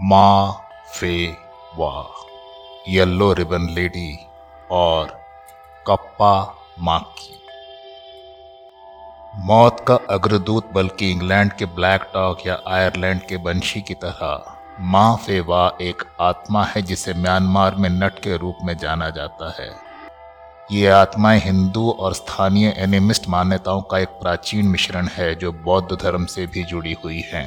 माँ, फे वाह येल्लो रिबन लेडी और कप्पा, माकी। मौत का अग्रदूत बल्कि इंग्लैंड के ब्लैक टॉक या आयरलैंड के बंशी की तरह, माँ फेवा एक आत्मा है जिसे म्यांमार में नट के रूप में जाना जाता है। ये आत्माएँ हिंदू और स्थानीय एनिमिस्ट मान्यताओं का एक प्राचीन मिश्रण है जो बौद्ध धर्म से भी जुड़ी हुई हैं।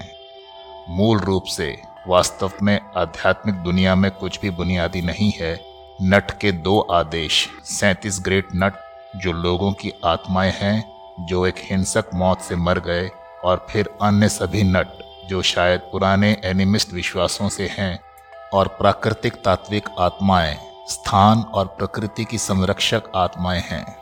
मूल रूप से वास्तव में आध्यात्मिक दुनिया में कुछ भी बुनियादी नहीं है। नट के दो आदेश, सैंतीस ग्रेट नट, जो लोगों की आत्माएँ हैं, जो एक हिंसक मौत से मर गए, और फिर अन्य सभी नट, जो शायद पुराने एनिमिस्ट विश्वासों से हैं, और प्राकृतिक तात्विक आत्माएँ, स्थान और प्रकृति की संरक्षक आत्माएँ हैं।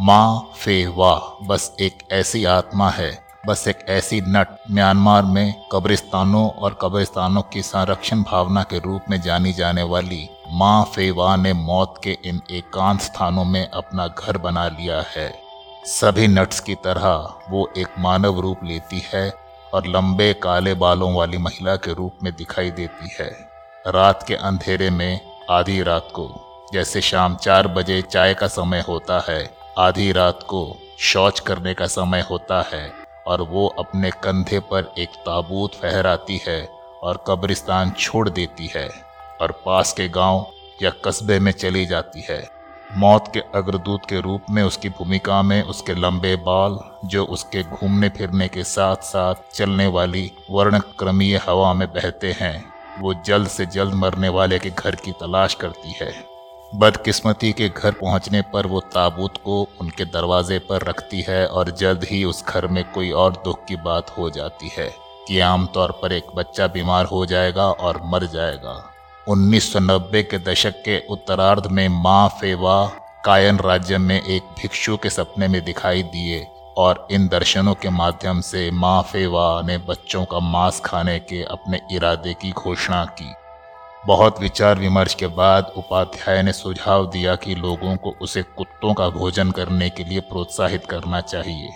माँ, फे वाह बस एक ऐसी आत्मा है बस एक ऐसी नट म्यांमार में कब्रिस्तानों और कब्रिस्तानों की संरक्षण भावना के रूप में जानी जाने वाली माँ फेवा ने मौत के इन एकांत स्थानों में अपना घर बना लिया है। सभी नट्स की तरह वो एक मानव रूप लेती है और लंबे काले बालों वाली महिला के रूप में दिखाई देती है। रात के अंधेरे में आधी रात को, जैसे शाम चार बजे चाय का समय होता है, आधी रात को शौच करने का समय होता है। और वो अपने कंधे पर एक ताबूत फहराती है और कब्रिस्तान छोड़ देती है और पास के गाँव या कस्बे में चली जाती है। मौत के अग्रदूत के रूप में उसकी भूमिका में उसके लंबे बाल, जो उसके घूमने फिरने के साथ साथ चलने वाली वर्णक्रमीय हवा में बहते हैं, वो जल्द से जल्द मरने वाले के घर की तलाश करती है। बदकिस्मती के घर पहुँचने पर वो ताबूत को उनके दरवाजे पर रखती है और जल्द ही उस घर में कोई और दुख की बात हो जाती है कि आमतौर पर एक बच्चा बीमार हो जाएगा और मर जाएगा। 1990 के दशक के उत्तरार्ध में माँ फेवा कायन राज्य में एक भिक्षु के सपने में दिखाई दिए और इन दर्शनों के माध्यम से माँ फेवा ने बच्चों का मांस खाने के अपने इरादे की घोषणा की। बहुत विचार विमर्श के बाद उपाध्याय ने सुझाव दिया कि लोगों को उसे कुत्तों का भोजन करने के लिए प्रोत्साहित करना चाहिए।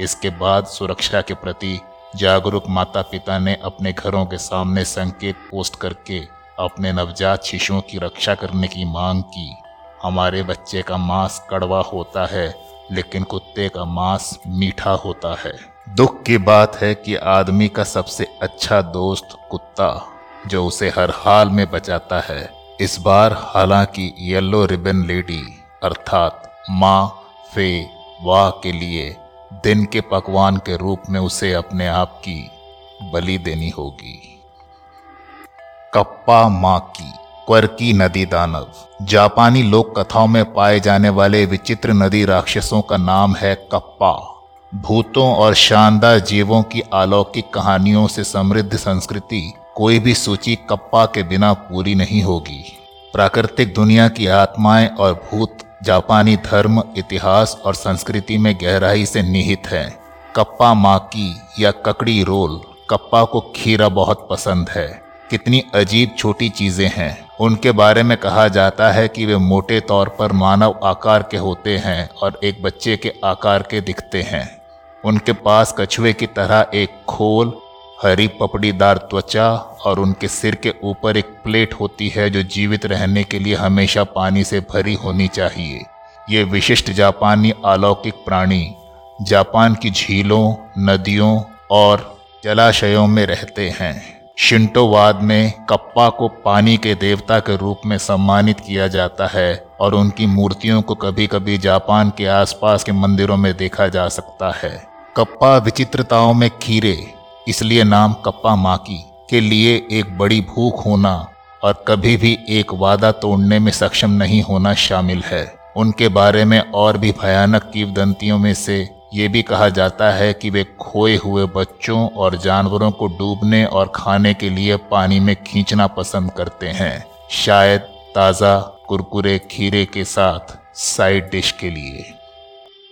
इसके बाद सुरक्षा के प्रति जागरूक माता पिता ने अपने घरों के सामने संकेत पोस्ट करके अपने नवजात शिशुओं की रक्षा करने की मांग की। हमारे बच्चे का मांस कड़वा होता है, लेकिन कुत्ते का मांस मीठा होता है। दुख की बात है कि आदमी का सबसे अच्छा दोस्त कुत्ता। जो उसे हर हाल में बचाता है। इस बार हालाँकि येलो रिबन लेडी, अर्थात माँ, फे वाह के लिए दिन के पकवान के रूप में उसे अपने आप की बलि देनी होगी। कप्पा माँ की, क्वर्की नदी दानव। जापानी लोक कथाओं में पाए जाने वाले विचित्र नदी राक्षसों का नाम है कप्पा। भूतों और शानदार जीवों की अलौकिक कहानियों से समृद्ध संस्कृति कोई भी सूची कप्पा के बिना पूरी नहीं होगी। प्राकृतिक दुनिया की आत्माएँ और भूत, जापानी धर्म, इतिहास और संस्कृति में गहराई से निहित है। कप्पा माकी या ककड़ी रोल कप्पा को खीरा बहुत पसंद है। कितनी अजीब छोटी चीज़ें हैं। उनके बारे में कहा जाता है कि वे मोटे तौर पर मानव आकार के होते हैं और एक बच्चे के आकार के दिखते हैं। उनके पास कछुए की तरह एक खोल हरी पपड़ीदार त्वचा और उनके सिर के ऊपर एक प्लेट होती है जो जीवित रहने के लिए हमेशा पानी से भरी होनी चाहिए। ये विशिष्ट जापानी अलौकिक प्राणी जापान की झीलों, नदियों और जलाशयों में रहते हैं। शिंटोवाद में कप्पा को पानी के देवता के रूप में सम्मानित किया जाता है और उनकी मूर्तियों को कभी कभी जापान के आसपास के मंदिरों में देखा जा सकता है। कप्पा विचित्रताओं में खीरे इसलिए नाम कप्पा माकी के लिए एक बड़ी भूख होना और कभी भी एक वादा तोड़ने में सक्षम नहीं होना शामिल है। उनके बारे में और भी भयानक किवदंतियों में से ये भी कहा जाता है कि वे खोए हुए बच्चों और जानवरों को डूबने और खाने के लिए पानी में खींचना पसंद करते हैं, शायद ताज़ा कुरकुरे खीरे के साथ साइड डिश के लिए।